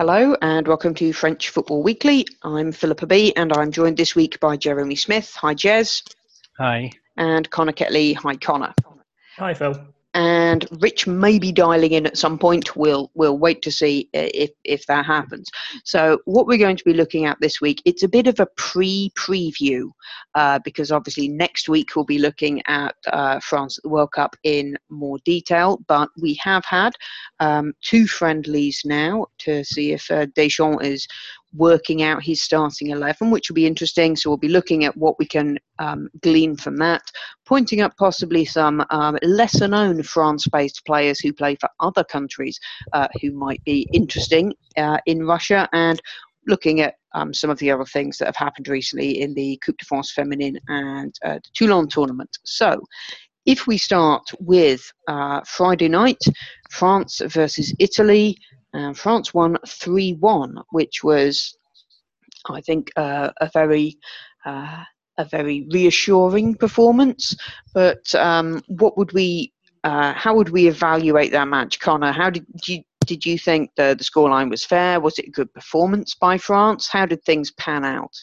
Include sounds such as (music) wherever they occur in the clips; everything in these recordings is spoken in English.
Hello and welcome to French Football Weekly. I'm Philippa B and I'm joined this week by Jeremy Smith. Hi, Jez. Hi. And Connor Ketley. Hi, Connor. Hi, Phil and Rich may be dialing in at some point. We'll we'll wait to see uh, if if that happens. So what we're going to be looking at this week, it's a bit of a pre-preview uh, because obviously next week we'll be looking at uh, France at the World Cup in more detail. But we have had um, two friendlies now to see if uh, Deschamps is working out his starting 11, which will be interesting. So we'll be looking at what we can um, glean from that, pointing up possibly some um, lesser known France based players who play for other countries uh, who might be interesting uh, in Russia, and looking at um, some of the other things that have happened recently in the Coupe de France Feminine and uh, the Toulon tournament. So if we start with uh, Friday night, France versus Italy. And France won 3 1, which was, I think, uh, a very. Uh, a very reassuring performance, but um, what would we, uh, how would we evaluate that match, Connor? How did you did you think the the scoreline was fair? Was it a good performance by France? How did things pan out?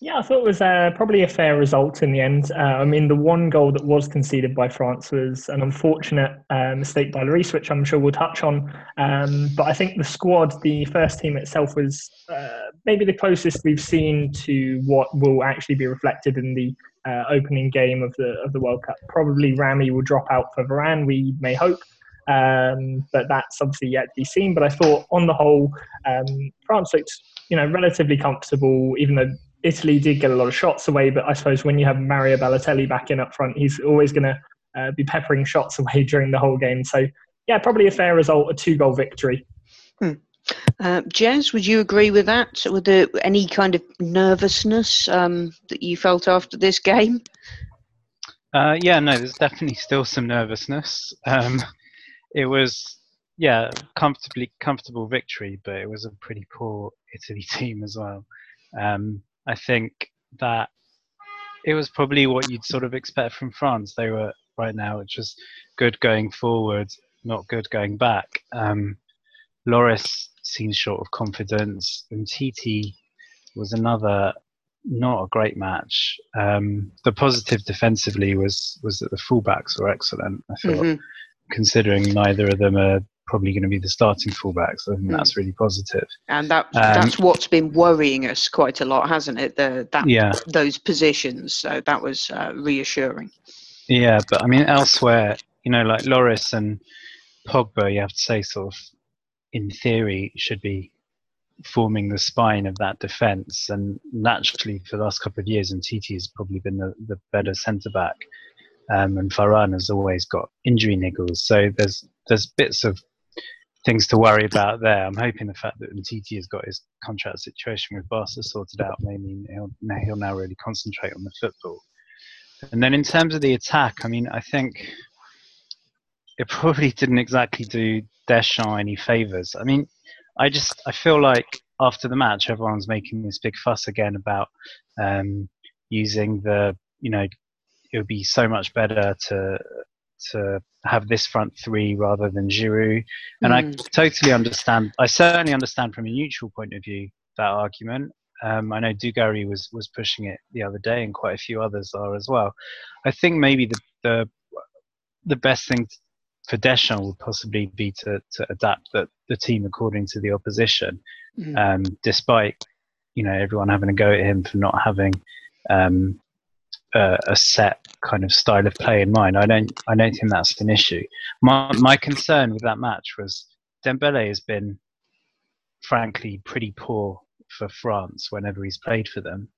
Yeah, I thought it was uh, probably a fair result in the end. Uh, I mean, the one goal that was conceded by France was an unfortunate uh, mistake by Lloris, which I'm sure we'll touch on. Um, but I think the squad, the first team itself, was uh, maybe the closest we've seen to what will actually be reflected in the uh, opening game of the of the World Cup. Probably Rami will drop out for Varane. We may hope. Um, but that's obviously yet to be seen. But I thought, on the whole, um, France looked, you know, relatively comfortable, even though Italy did get a lot of shots away, but I suppose when you have Mario Balotelli back in up front, he's always going to uh, be peppering shots (laughs) away during the whole game. So, yeah, probably a fair result, a two goal victory. Hmm. Uh, Jez, would you agree with that? Was there any kind of nervousness um, that you felt after this game? Uh, yeah, no, there's definitely still some nervousness. Um, it was, yeah, comfortably comfortable victory, but it was a pretty poor Italy (laughs) team as well. Um, I think that it was probably what you'd sort of expect from France. They were right now, which was good going forward, not good going back. Um, Lloris seems short of confidence, and Titi was another not a great match. Um, the positive defensively was was that the fullbacks were excellent. I thought, mm-hmm. considering neither of them are probably going to be the starting fullback. So I think mm. that's really positive. And that um, that's what's been worrying us quite a lot, hasn't it? The that yeah. those positions. So that was uh, reassuring. Yeah, but I mean elsewhere, you know, like Lloris and Pogba, you have to say, sort of, in theory, should be forming the spine of that defence. And naturally, for the last couple of years, and Titi has probably been the, the better centre back. Um, and Varane has always got injury niggles. So there's there's bits of things to worry about there. I'm hoping the fact that Umtiti has got his contract situation with Barca sorted out may mean he'll, he'll now really concentrate on the football. And then in terms of the attack, I mean, I think it (laughs) probably didn't exactly do Deschamps any favours. I mean, I just I feel like after the match, everyone's making this big fuss again about um, using the you know it would be so much better to to have this front three rather than Giroud. And mm. I totally understand. I certainly understand from a neutral point of view that argument. Um, I know Dugarry was was pushing it the other day, and quite a few others are as well. I think maybe the the, the best thing for Deschamps would possibly be to, to adapt the, the team according to the opposition, mm. um, despite you know everyone having a go at him for not having um, a, a, set kind of style of play in mind. I don't I don't think that's an issue. My my concern with that match was Dembele has been frankly pretty poor for France whenever he's played for them,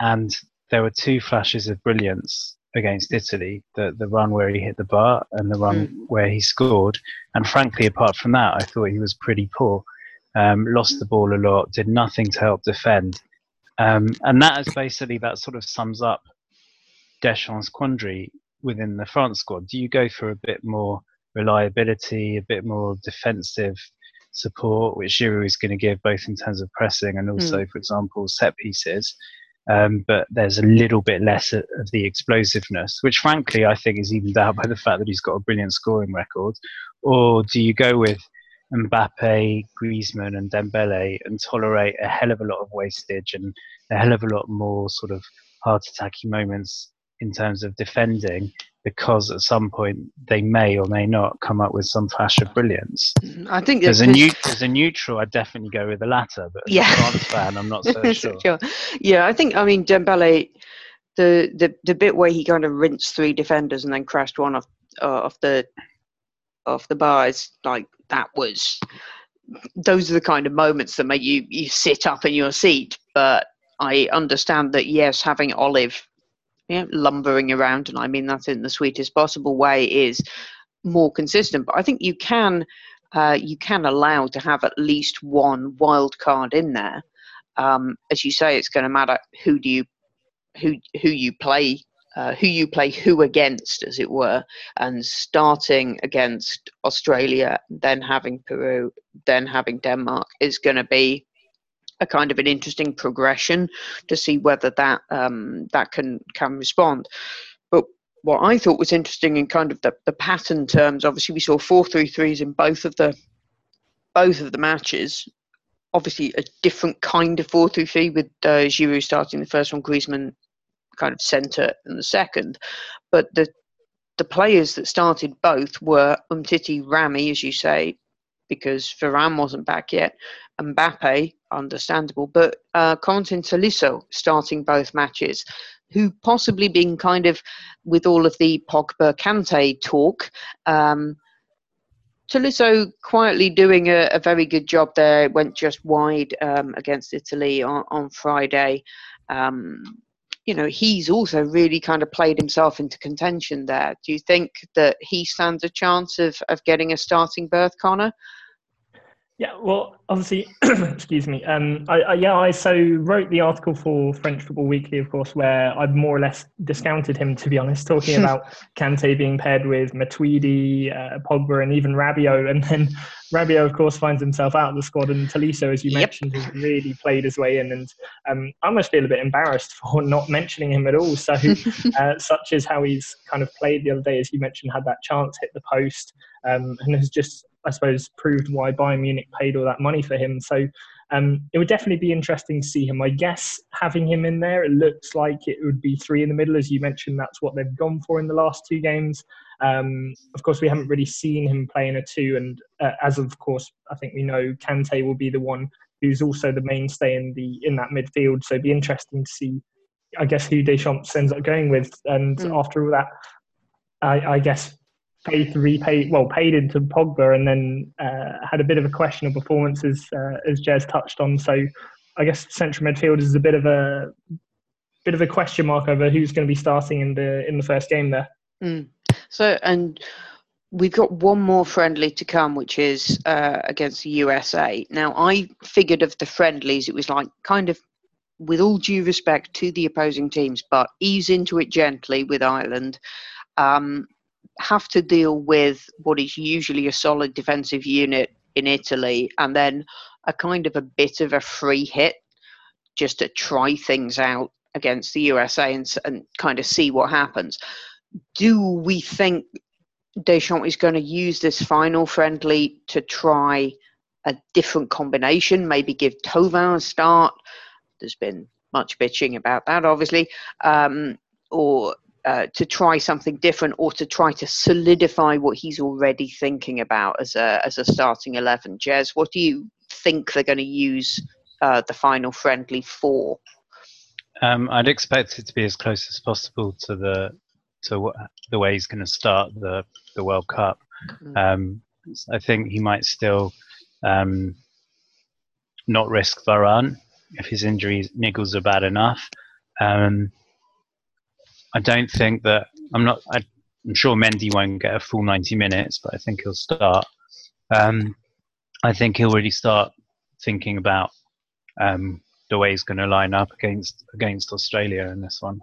and there were two flashes of brilliance against Italy: the the run where he hit the bar and the run mm. where he scored. And frankly, apart from that, I thought he was pretty poor. Um, lost the ball a lot, did nothing to help defend. Um, and that is basically that sort of sums up Deschamps' quandary within the France squad? Do you go for a bit more reliability, a bit more defensive support, which Giroud is going to give both in terms of pressing and also, mm. for example, set pieces? Um, but there's a little bit less of the explosiveness, which frankly I think is evened out by the fact that he's got a brilliant scoring record. Or do you go with Mbappe, Griezmann, and Dembele and tolerate a hell of a lot of wastage and a hell of a lot more sort of heart attacking moments in terms of defending because at some point they may or may not come up with some flash of brilliance. I think as a, new, as a neutral, I'd definitely go with the latter, but as yeah. a France fan, I'm not so (laughs) sure. sure. Yeah, I think, I mean, Dembele, the, the, the bit where he kind of rinsed three defenders and then crashed one off, uh, off the off the bars, like that was those are the kind of moments that make you you sit up in your seat. But I understand that yes, having Olive you know, lumbering around, and I mean that in the sweetest possible way, is more consistent. But I think you can uh, you can allow to have at least one wild card in there. Um, as you say, it's going to matter who do you who who you play uh, who you play who against, as it were, and starting against Australia, then having Peru, then having Denmark is going to be a kind of an interesting progression to see whether that um, that can can respond. But what I thought was interesting in kind of the, the pattern terms, obviously we saw four three threes in both of the both of the matches. Obviously, a different kind of four three three with uh, Giroud starting the first one, Griezmann kind of centre in the second. But the the players that started both were Umtiti Rami, as you say, because Varane wasn't back yet, Mbappe, understandable, but uh, Corentin Tolisso starting both matches, who possibly being kind of with all of the Pogba Kante talk. Um, Tolisso quietly doing a, a, very good job there. Went just wide um, against Italy on, on Friday. Um, you know, he's also really kind of played himself into contention there. Do you think that he stands a chance of, of getting a starting berth, Connor? Yeah, well, obviously, (clears throat) excuse me. Um, I, I, yeah, I so wrote the article for French Football Weekly, of course, where I've more or less discounted him, to be honest, talking about (laughs) Kante being paired with Matuidi, uh, Pogba, and even Rabiot, and then Rabiot, of course, finds himself out of the squad, and Tolisso, as you yep. mentioned, has really played his way in, and um, I almost feel a bit embarrassed (laughs) for not mentioning him at all. So, (laughs) uh, such is how he's kind of played the other day, as you mentioned, had that chance, hit the post, um, and has just I suppose, proved why Bayern Munich paid all that money for him. So um, it would definitely be interesting to see him. I guess having him in there, it looks like it would be three in the middle, as you mentioned. That's what they've gone for in the last two games. Um, of course, we haven't really seen him play in a two, and uh, as of course, I think we know Kante will be the one who's also the mainstay in the in that midfield. So it'd be interesting to see, I guess, who Deschamps ends up going with. And mm. after all that, I, I guess paid to repay, well, paid into Pogba, and then uh, had a bit of a questionable performance as uh, as Jez touched on. So, I guess central midfield is a bit of a bit of a question mark over who's going to be starting in the in the first game there. Mm. So, and we've got one more friendly to come, which is uh, against the USA. Now, I figured of the friendlies, it was like kind of with all due respect to the opposing teams, but ease into it gently with Ireland. Um, have to deal with what is usually a solid defensive unit in Italy and then a kind of a bit of a free hit just to try things out against the USA and, and kind of see what happens. Do we think Deschamps is going to use this final friendly to try a different combination, maybe give Thauvin a start? There's been much bitching about that, obviously. Um, or uh, to try something different or to try to solidify what he's already thinking about as a as a starting eleven. Jez, what do you think they're going to use uh, the final friendly for? Um, I'd expect it to be as close as possible to the to what, the way he's going to start the the World Cup. Mm. Um, I think he might still um, not risk Varane if his injury niggles are bad enough. Um, I don't think that I'm not. I, am sure Mendy won't get a full 90 minutes, but I think he'll start. Um, I think he'll really start thinking about um, the way he's going to line up against against Australia in this one.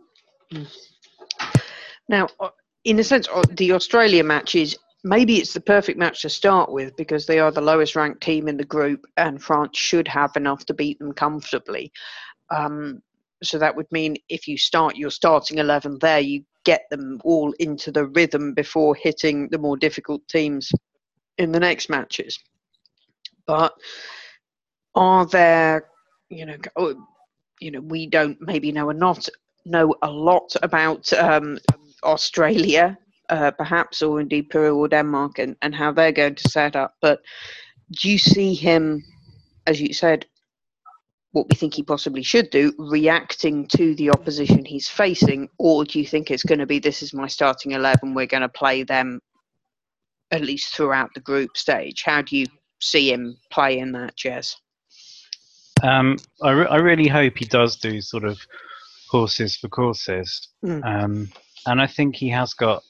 Now, uh, in a sense, uh, the Australia match is maybe it's the perfect match to start with because they are the lowest ranked team in the group, and France should have enough to beat them comfortably. Um, so that would mean if you start your starting 11 there, you get them all into the rhythm before hitting the more difficult teams in the next matches. but are there, you know, oh, you know, we don't maybe know a not know a lot about um, Australia, uh, perhaps, or indeed Peru or Denmark, and, and how they're going to set up. But do you see him, as you said, what we think he possibly should do, reacting to the opposition he's facing, or do you think it's going to be this is my starting eleven, we're going to play them at least throughout the group stage? How do you see him play in that, Jez? Um, I, re- I really hope he does do sort of horses for courses, Mm. um, and I think he has got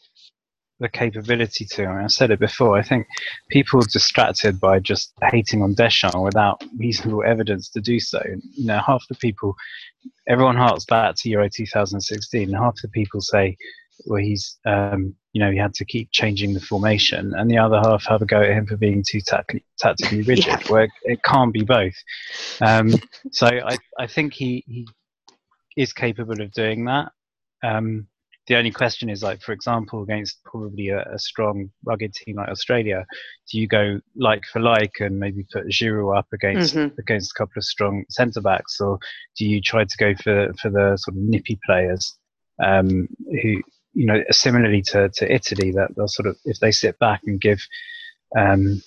the capability to. I, mean, I said it before. I think people are distracted by just hating on Deschamps without reasonable evidence to do so. You know, half the people, everyone harks back to Euro 2016, and half the people say, well, he's, um, you know, he had to keep changing the formation, and the other half have a go at him for being too tac- tactically (laughs) rigid. Yeah. Where it can't be both. Um, so I, I think he, he is capable of doing that. Um, the only question is, like, for example, against probably a, a strong, rugged team like Australia, do you go like for like and maybe put Giroud up against Mhm. against a couple of strong centre backs, or do you try to go for for the sort of nippy players um, who, you know, similarly to, to Italy, that they'll sort of if they sit back and give um,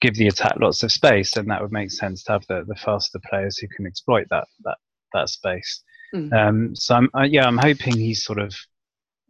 give the attack lots of space, then that would make sense to have the, the faster players who can exploit that that that space. Mm. Um, so I'm, uh, yeah, I'm hoping he's sort of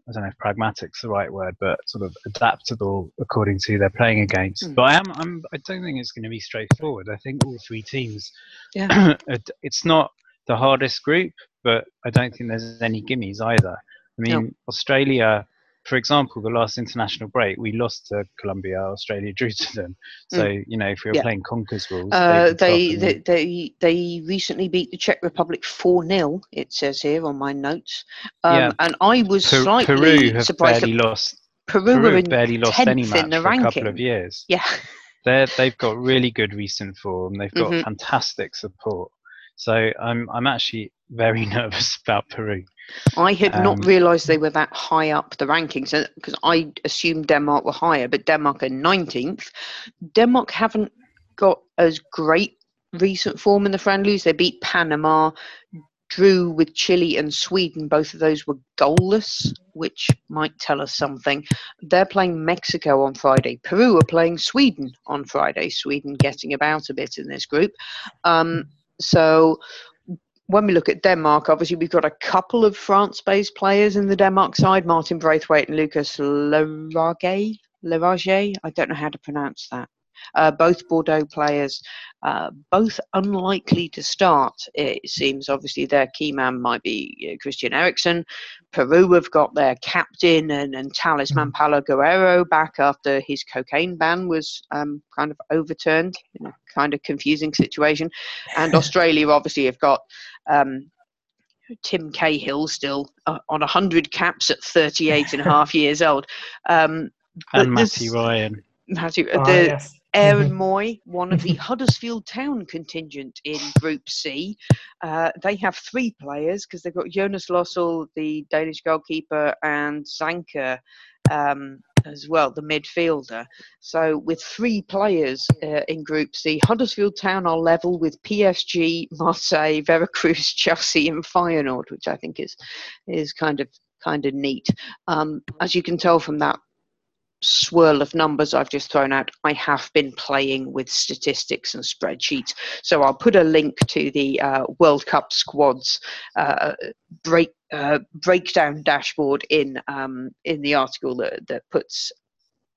I don't know if pragmatic's the right word, but sort of adaptable according to they're playing against. Mm. But I am I'm I don't think it's going to be straightforward. I think all three teams. Yeah. (clears throat) it's not the hardest group, but I don't think there's any gimmies either. I mean, No. Australia, for example, the last international break, we lost to Colombia. Australia drew to them. So you know, if we were Mm. Yeah. playing Conkers rules, Uh, they, they and- they they recently beat the Czech Republic four 0 It says here on my notes, um, Yeah. and I was Per- slightly Peru have surprised barely that lost. Peru, Peru were have in barely lost any match in the for a couple of years. yeah. (laughs) They're, they've got really good recent form. They've got Mhm. fantastic support. So I'm I'm actually very (laughs) nervous about Peru. I had Um, not realised they were that high up the rankings because I assumed Denmark were higher, but Denmark are 19th. Denmark haven't got as great recent form in the friendlies. They beat Panama, drew with Chile and Sweden. Both of those were goalless, which might tell us something. They're playing Mexico on Friday. Peru are playing Sweden on Friday. Sweden getting about a bit in this group. Um, so when we look at Denmark, obviously we've got a couple of France-based players in the Denmark side, Martin Braithwaite and Lukas Lerager. Lerage, I don't know how to pronounce that. Uh, both Bordeaux players, uh, both unlikely to start. It seems obviously their key man might be uh, Christian Eriksen. Peru have got their captain and, and talisman Paolo Guerrero back after his cocaine ban was um, kind of overturned. In a kind of confusing situation. And (laughs) Australia obviously have got um, Tim Cahill still uh, on 100 caps at 38 and a half (laughs) years old. Um, And this- Matty Ryan. Matthew, Ah, the yes. Aaron (laughs) Mooy, one of the (laughs) Huddersfield Town contingent in Group C. Uh, they have three players because they've got Jonas Lössl, the Danish goalkeeper, and Zanka um, as well, the midfielder. So with three players uh, in Group C, Huddersfield Town are level with PSG, Marseille, Veracruz, (laughs) Chelsea, and Feyenoord, which I think is is kind of kind of neat. Um, as you can tell from that swirl of numbers I've just thrown out, I have been playing with statistics and spreadsheets. So I'll put a link to the uh, World Cup squads uh, break uh, breakdown dashboard in um, in the article that that puts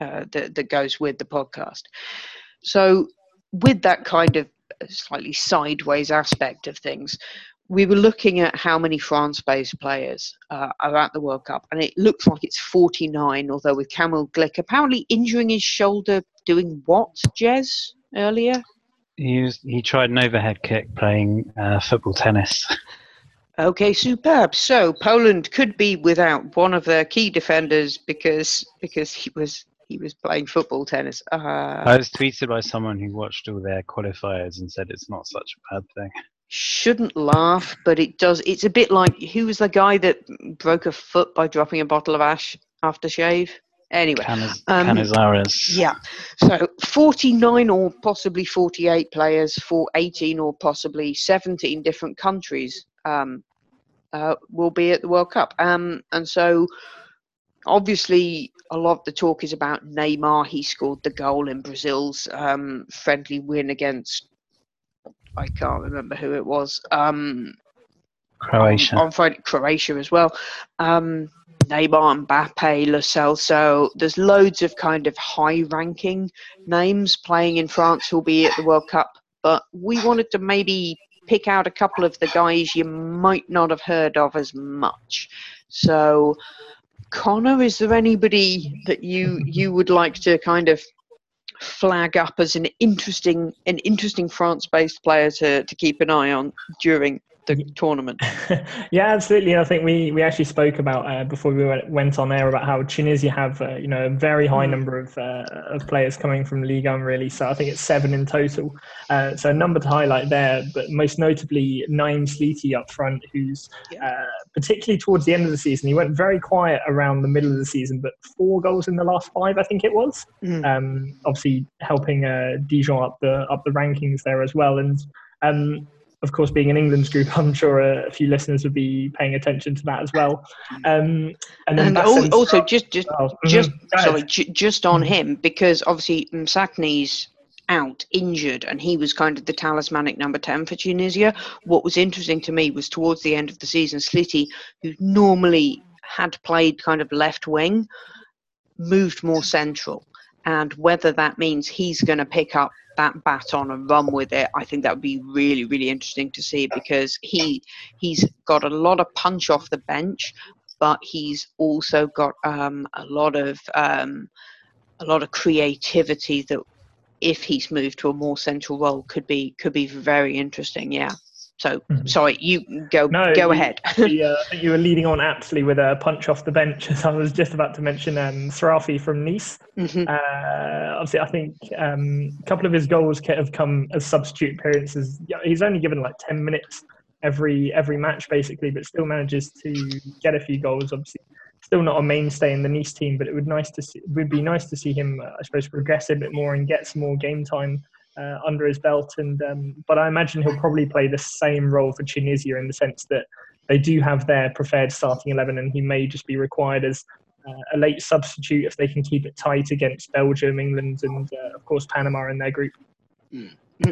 uh, that that goes with the podcast. So with that kind of slightly sideways aspect of things. We were looking at how many France-based players uh, are at the World Cup, and it looks like it's 49. Although with Kamil Glik apparently injuring his shoulder, doing what, Jez earlier? He was, he tried an overhead kick playing uh, football tennis. (laughs) Okay, superb. So Poland could be without one of their key defenders because because he was he was playing football tennis. Uh, I was tweeted by someone who watched all their qualifiers and said it's not such a bad thing. shouldn't laugh, but it does. It's a bit like who was the guy that broke a foot by dropping a bottle of ash after shave? Anyway, Canis- um, Canizares. yeah. So 49 or possibly 48 players for 18 or possibly 17 different countries um, uh, will be at the World Cup. Um, and so obviously a lot of the talk is about Neymar. He scored the goal in Brazil's um, friendly win against, I can't remember who it was. Um, Croatia. on, on Friday, Croatia as well. Um, Neymar, Mbappe, Lo Celso. There's loads of kind of high-ranking names playing in France who'll be at the World Cup. But we wanted to maybe pick out a couple of the guys you might not have heard of as much. So, Connor, is there anybody that you you would like to kind of flag up as an interesting an interesting France-based player to, to keep an eye on during the tournament? (laughs) yeah, absolutely. I think we, we actually spoke about uh, before we went, went on air about how Tunisia have uh, you know a very high Mm. number of uh, of players coming from Ligue 1 really. So I think it's seven in total. Uh, so a number to highlight there, but most notably Naïm Sliti up front, who's uh, particularly towards the end of the season, he went very quiet around the middle of the season, but four goals in the last five, I think it was. Mm. Um, obviously helping uh, Dijon up the up the rankings there as well, and. Um, of course, being in England's group, (laughs) I'm sure a, few listeners would be paying attention to that as well. Um, and then And Bassem also, just just oh, mhm. just ahead. sorry, ju- just on Mhm. him because obviously Msakni's out injured and he was kind of the talismanic number 10 for Tunisia. What was interesting to me was towards the end of the season, Sliti, who normally had played kind of left wing, moved more central. And whether that means he's going to pick up that baton and run with it, I think that would be really, really interesting to see because he he's got a lot of punch off the bench, but he's also got um, a lot of um, a lot of creativity that if he's moved to a more central role could be could be very interesting yeah so Mhm. sorry you go No, go you- ahead (laughs) The, uh, you were leading on aptly with a punch off the bench, as I was just about to mention um, Srarfi from Nice. Mhm. Uh, obviously, I think um, a couple of his goals have come as substitute appearances. He's only given like ten minutes every every match, basically, but still manages to get a few goals. Obviously, still not a mainstay in the Nice team, but it would nice to see. Would be nice to see him, uh, I suppose, progress a bit more and get some more game time. Uh, under his belt, and um, but I imagine he'll probably play the same role for Tunisia in the sense that they do have their preferred starting eleven, and he may just be required as uh, a late substitute if they can keep it tight against Belgium, England, and uh, of course Panama in their group.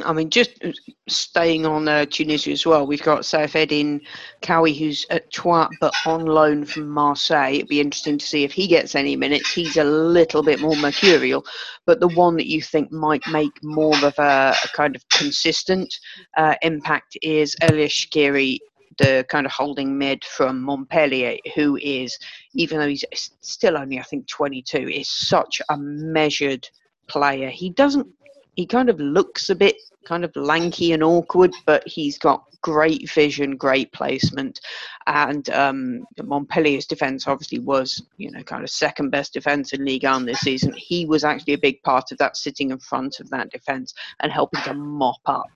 I mean, just staying on uh, Tunisia as well, we've got Saif-Eddine Khaoui, who's at Troyes but on loan from Marseille. It'd be interesting to see if he gets any minutes. He's a little bit more mercurial, but the one that you think might make more of a, a kind of consistent uh, impact is Ellyes Skhiri, the kind of holding mid from Montpellier, who is, even though he's still only, I think, 22, is such a measured player. He doesn't he kind of looks a bit kind of lanky and awkward, but he's got great vision, great placement, and um, Montpellier's defence obviously was, you know, kind of second best defence in Ligue 1 this season. He was actually a big part of that, sitting in front of that defence and helping to mop up.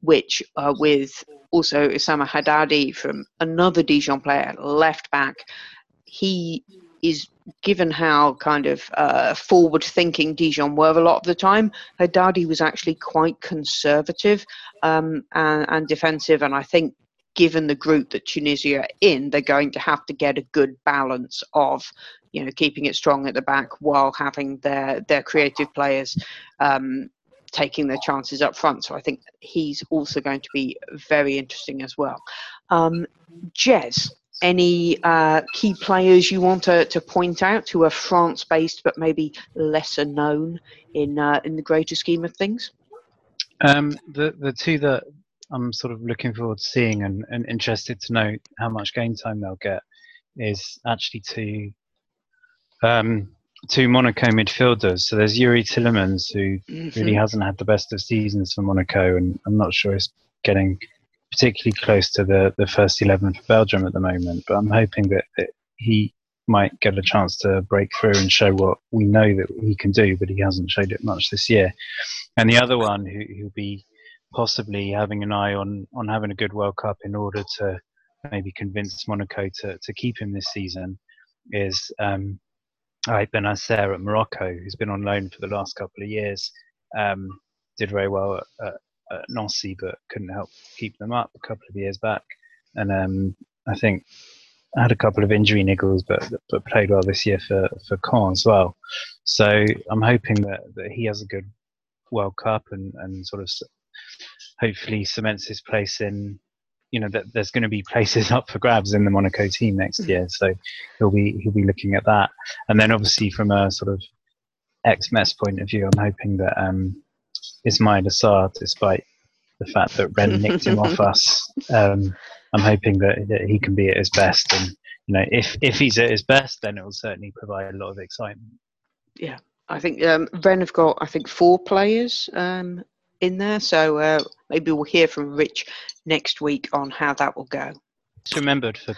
Which, uh, with also Oussama Haddadi from another Dijon player, left back, he is given how kind of uh, forward thinking Dijon were a lot of the time, Haddadi was actually quite conservative um, and, and defensive. And I think, given the group that Tunisia are in, they're going to have to get a good balance of, you know, keeping it strong at the back while having their their creative players. Um, taking their chances up front so i think he's also going to be very interesting as well um, jez any uh, key players you want to, to point out who are France based but maybe lesser known in uh, in the greater scheme of things? Um, the the two that I'm sort of looking forward to seeing and, and interested to know how much game time they'll get is actually two um, two Monaco midfielders. So there's Youri Tielemans who really hasn't had the best of seasons for Monaco, and I'm not sure he's getting particularly close to the, the first 11 for Belgium at the moment. But I'm hoping that, that he might get a chance to break through and show what we know that he can do, but he hasn't showed it much this year. And the other one who, who'll be possibly having an eye on, on having a good World Cup in order to maybe convince Monaco to, to keep him this season is um, Bennasser at Morocco, who's been on loan for the last couple of years, um, did very well at, at, at, Nancy, but couldn't help keep them up a couple of years back. And um, I think I had a couple of injury niggles, but but played well this year for for Caen as well. So I'm hoping that, that he has a good World Cup and, and sort of hopefully cements his place in you know that there's going to be (laughs) places up for grabs in the Monaco team next mm-hmm. year, so he'll be he'll be looking at that. And then obviously from a sort of ex Metz point of view, I'm hoping that um, Ismaïla Sarr, despite the fact that Rennes (laughs) nicked him off us, um, I'm hoping that, that he can be at his best. And you know, if if he's at his best, then it will certainly provide a lot of excitement. Yeah, I think um, Rennes have got I think four players um, in there. So uh, maybe we'll hear from Rich next week on how that will go. It's remembered for.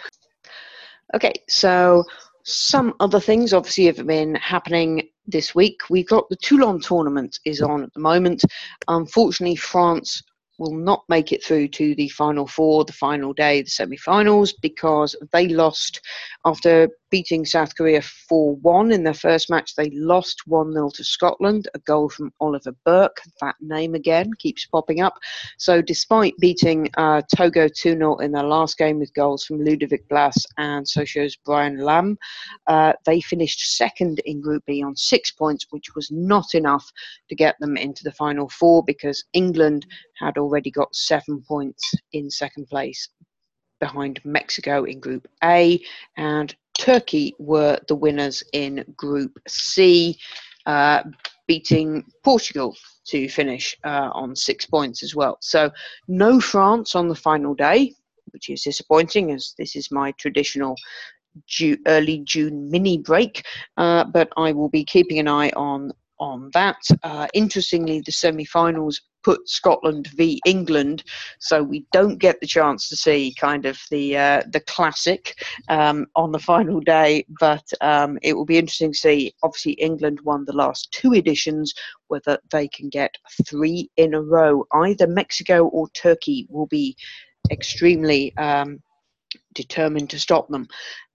Okay, so some other things obviously have been happening this week. We've got the Toulon tournament is on at the moment. Unfortunately, France will not make it through to the final four, the final day, the semi finals, because they lost after beating South Korea 4 1 in their first match. They lost 1 0 to Scotland, a goal from Oliver Burke. That name again keeps popping up. So, despite beating uh, Togo 2 0 in their last game with goals from Ludovic Blas and Sochaux's Brian Lamb, uh, they finished second in Group B on six points, which was not enough to get them into the final four because England had already got seven points in second place behind Mexico in Group A, and Turkey were the winners in Group C, uh, beating Portugal to finish uh, on six points as well. So, no France on the final day, which is disappointing as this is my traditional Ju- early June mini break, uh, but I will be keeping an eye on on that. Uh, interestingly, the semi-finals put Scotland v England, so we don't get the chance to see kind of the uh, the classic um, on the final day. But um, it will be interesting to see. Obviously, England won the last two editions. Whether they can get three in a row, either Mexico or Turkey will be extremely um, determined to stop them.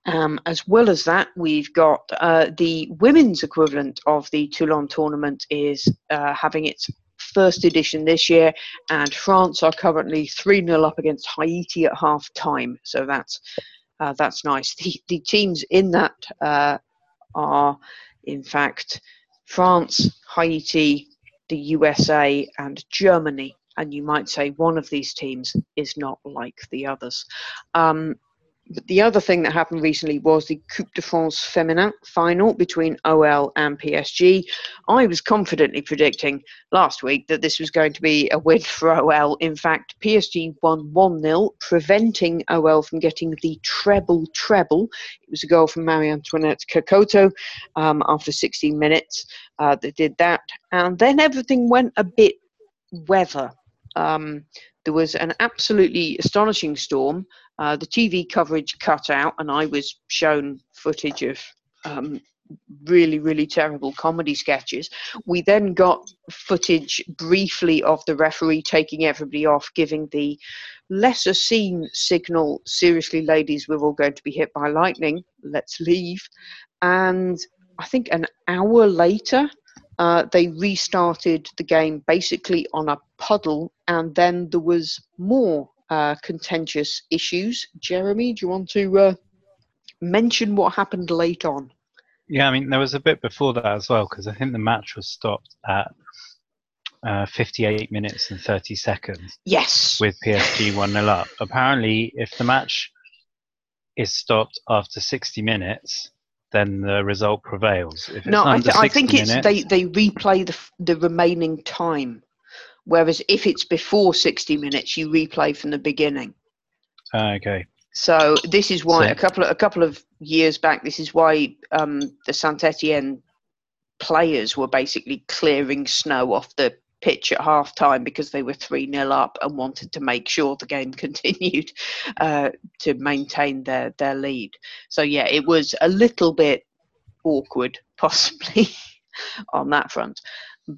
Um, as well as that, we've got uh, the women's equivalent of the Toulon tournament is uh, having its first edition this year, and France are currently 3 0 up against Haiti at half time. So that's uh, that's nice. The, the teams in that uh, are, in fact, France, Haiti, the USA, and Germany. And you might say one of these teams is not like the others. Um, but the other thing that happened recently was the Coupe de France Féminin final between OL and PSG. I was confidently predicting last week that this was going to be a win for OL. In fact, PSG won 1 0, preventing OL from getting the treble treble. It was a goal from Marie-Antoinette Katoto um, after 16 minutes. Uh, they did that. And then everything went a bit weather. Um, there was an absolutely astonishing storm. Uh, the TV coverage cut out, and I was shown footage of um, really, really terrible comedy sketches. We then got footage briefly of the referee taking everybody off, giving the lesser seen signal seriously, ladies, we're all going to be hit by lightning, let's leave. And I think an hour later, uh, they restarted the game basically on a puddle, and then there was more uh, contentious issues. Jeremy, do you want to uh, mention what happened late on? Yeah, I mean, there was a bit before that as well, because I think the match was stopped at uh, 58 minutes and 30 seconds. Yes. With PSG 1 0 up. Apparently, if the match is stopped after 60 minutes, then the result prevails. no, I, th- I, think it's they, they replay the, the remaining time. Whereas if it's before 60 minutes, you replay from the beginning. Uh, okay. So this is why so, a couple of, a couple of years back, this is why um, the Saint Etienne players were basically clearing snow off the pitch at half time because they were 3 0 up and wanted to make sure the game (laughs) continued uh, to maintain their, their lead. So, yeah, it was a little bit awkward, (laughs) possibly, on that front.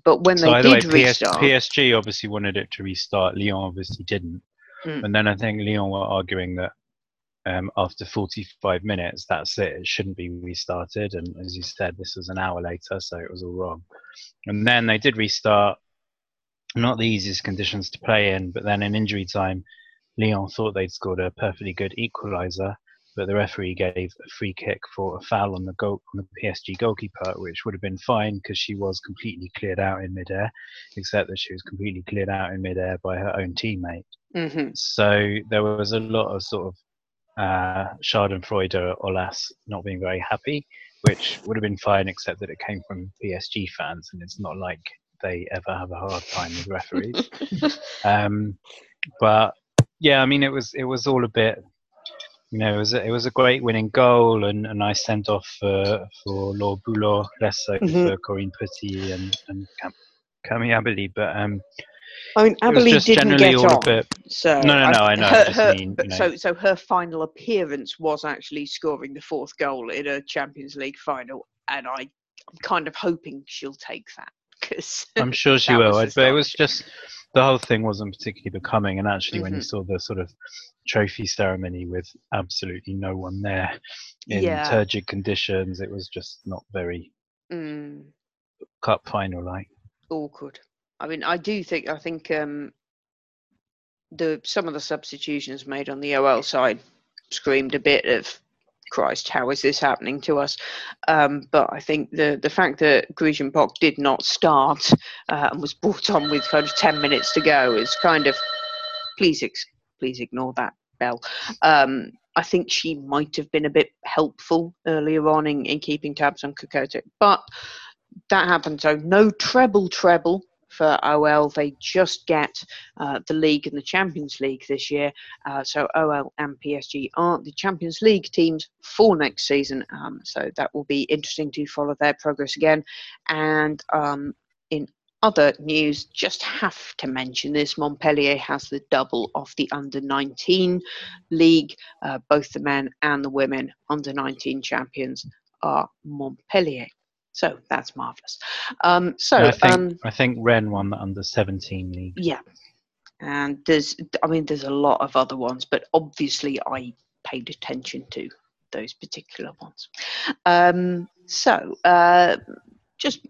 But when so they did way, restart, PSG obviously wanted it to restart. Lyon obviously didn't. Mm. And then I think Lyon were arguing that um, after 45 minutes, that's it. It shouldn't be restarted. And as you said, this was an hour later, so it was all wrong. And then they did restart. Not the easiest conditions to play in, but then in injury time, Lyon thought they'd scored a perfectly good equaliser, but the referee gave a free kick for a foul on the goal on the PSG goalkeeper, which would have been fine because she was completely cleared out in midair, except that she was completely cleared out in midair by her own teammate. Mm-hmm. So there was a lot of sort of uh, Schadenfreude or less not being very happy, which would have been fine, except that it came from PSG fans, and it's not like they ever have a hard time with referees. (laughs) um, but yeah, I mean, it was it was all a bit. You know, it was a, it was a great winning goal and a nice send off for for Laure Boulleau, less so Mhm. for Corinne Petit and and Cam- Camille Abily, but um, I mean, it was Abilene just didn't generally get all on. a bit. So No, no, no, I know, I Her, just her- mean, you know. so so her final appearance was actually scoring the fourth goal in a Champions League final, and I I'm kind of hoping she'll take that because (laughs) I'm sure she will. was But it was just the whole thing wasn't particularly becoming. And actually, when you Mhm. saw the sort of trophy ceremony with absolutely no one there in Yeah. turgid conditions, it was just not very mm, cup final like. awkward. I mean, I do think I think um, the some of the substitutions made on the OL side screamed a bit of Christ, how is this happening to us? Um, but I think the the fact that Griedge Mbock did not start uh, and was brought on with kind of ten minutes to go is kind of please ex- please ignore that bell. Um, I think she might have been a bit helpful earlier on in, in keeping tabs on Kokotek, but that happened. So no treble treble for OL. They just get uh, the league and the Champions League this year. Uh, so OL and PSG aren't the Champions League teams for next season. Um, so that will be interesting to follow their progress again. And um, in other news, just have to mention this Montpellier has the double of the under 19 league. Uh, both the men and the women under 19 champions are Montpellier. So that's marvellous. Um, so, I think um, I think Rennes won the under 17 league. yeah. And there's, I mean, there's a lot of other ones, but obviously I paid attention to those particular ones. Um, so, uh, just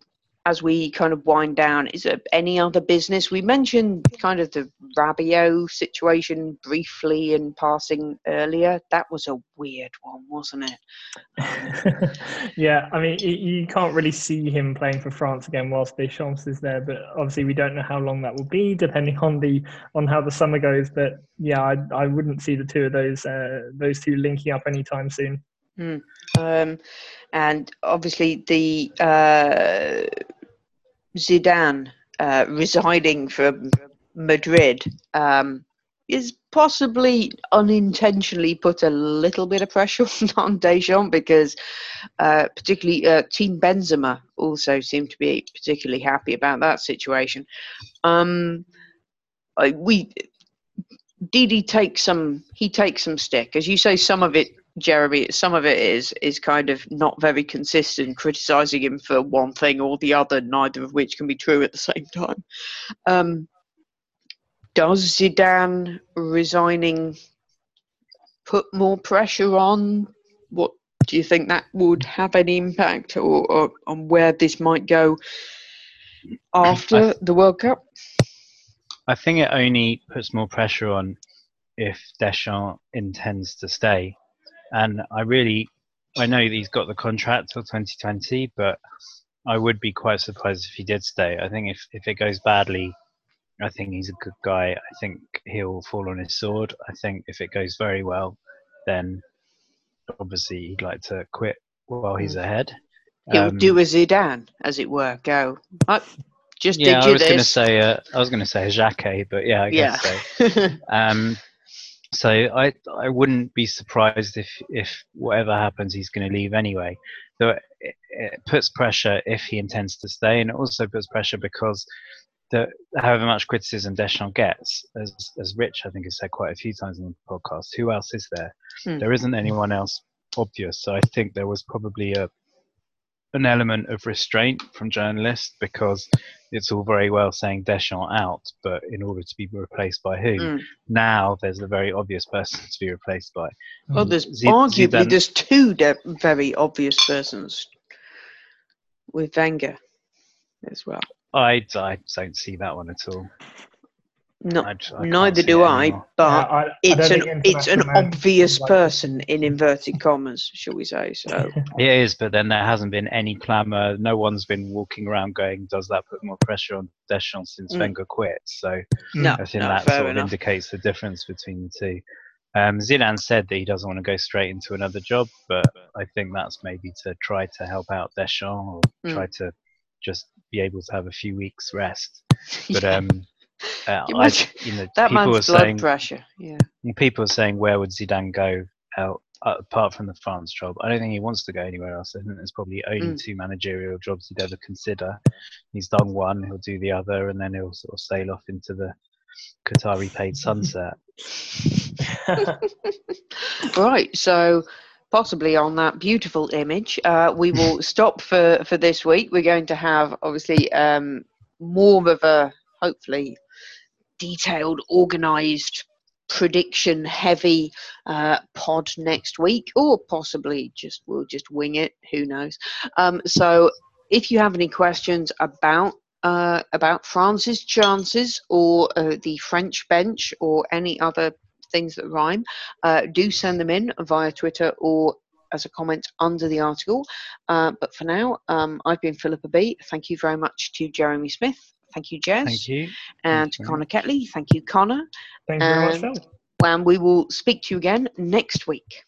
as we kind of wind down, is there any other business? We mentioned kind of the Rabiot situation briefly in passing earlier. That was a weird one, wasn't it? (laughs) yeah, I mean, you can't really see him playing for France again whilst Deschamps is there, but obviously we don't know how long that will be, depending on the on how the summer goes. But yeah, I, I wouldn't see the two of those uh, those two linking up anytime soon. Um, and obviously the uh, Zidane uh, residing from Madrid um, is possibly unintentionally put a little bit of pressure (laughs) on Deschamps because uh, particularly uh, Team Benzema also seemed to be particularly happy about that situation. Um, we Didi takes some he takes some stick as you say some of it Jeremy, some of it is is kind of not very consistent, criticizing him for one thing or the other, neither of which can be true at the same time. Um, does Zidane resigning put more pressure on? What do you think that would have any impact, or, or on where this might go after the World Cup? I think it only puts more pressure on if Deschamps intends to stay. And I really, I know he's got the contract till 2020, but I would be quite surprised if he did stay. I think if, if it goes badly, I think he's a good guy. I think he'll fall on his sword. I think if it goes very well, then obviously he'd like to quit while he's ahead. He'll Um, do a Zidane, as it were. Go. Oh, just yeah, did I was going to say, uh, I was going to say Jacquet, but yeah, I yeah. guess so. (laughs) Um, so I I wouldn't be surprised if if whatever happens, he's going to leave anyway. So it, it puts pressure if he intends to stay, and it also puts pressure because the however much criticism Deschamps gets, as as Rich I think has said quite a few times in the podcast, who else is there? Hmm. There isn't anyone else obvious. So I think there was probably a an element of restraint from journalists because it's all very well saying Deschamps out, but in order to be replaced by who? Mm. Now there's a very obvious person to be replaced by. Well, there's Zid- arguably Zidane- there's two de- very obvious persons with Wenger as well. I, I don't see that one at all. No, I, I neither do I, anymore. but Yeah, I- I it's an it's an obvious like- person in inverted commas, shall we say? So (laughs) It is, but then there hasn't been any clamour. No one's been walking around going, "Does that put more pressure on Deschamps since Mm. Wenger quit?" So no, I think no, that fair sort of indicates the difference between the two. Um, Zidane said that he doesn't want to go straight into another job, but I think that's maybe to try to help out Deschamps or Mm. try to just be able to have a few weeks rest. (laughs) But Yeah, um, uh, I, you know, (laughs) that man's blood saying pressure. Yeah, people are saying where would Zidane go out uh, apart from the France job? I don't think he wants to go anywhere else. I think there's probably only Mm. two managerial jobs he'd ever consider. He's done one, he'll do the other, and then he'll sort of sail off into the Qatari paid sunset. (laughs) right. So possibly on that beautiful image, uh, we will (laughs) stop for for this week. We're going to have obviously um, more of a hopefully detailed, organised prediction heavy uh, pod next week or possibly just we'll just wing it who knows um, so if you have any questions about uh, about France's chances or uh, the French bench or any other things that rhyme, uh, do send them in via Twitter or as a comment under the article. Uh, but for now, um, I've been Philippa B. Thank you very much to Jeremy Smith. Thank you, Jess. Thank you. And Thank to. Connor Ketley. Thank you, Connor. Thank you very much, And- Phil. And we will speak to you again next week.